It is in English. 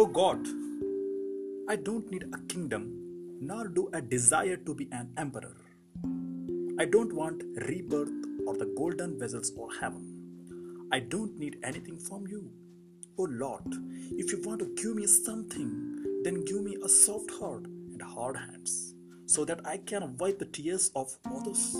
Oh God, I don't need a kingdom, nor do I desire to be an emperor. I don't want rebirth or the golden vessels or heaven. I don't need anything from you. Oh Lord, if you want to give me something, then give me a soft heart and hard hands, so that I can wipe the tears of others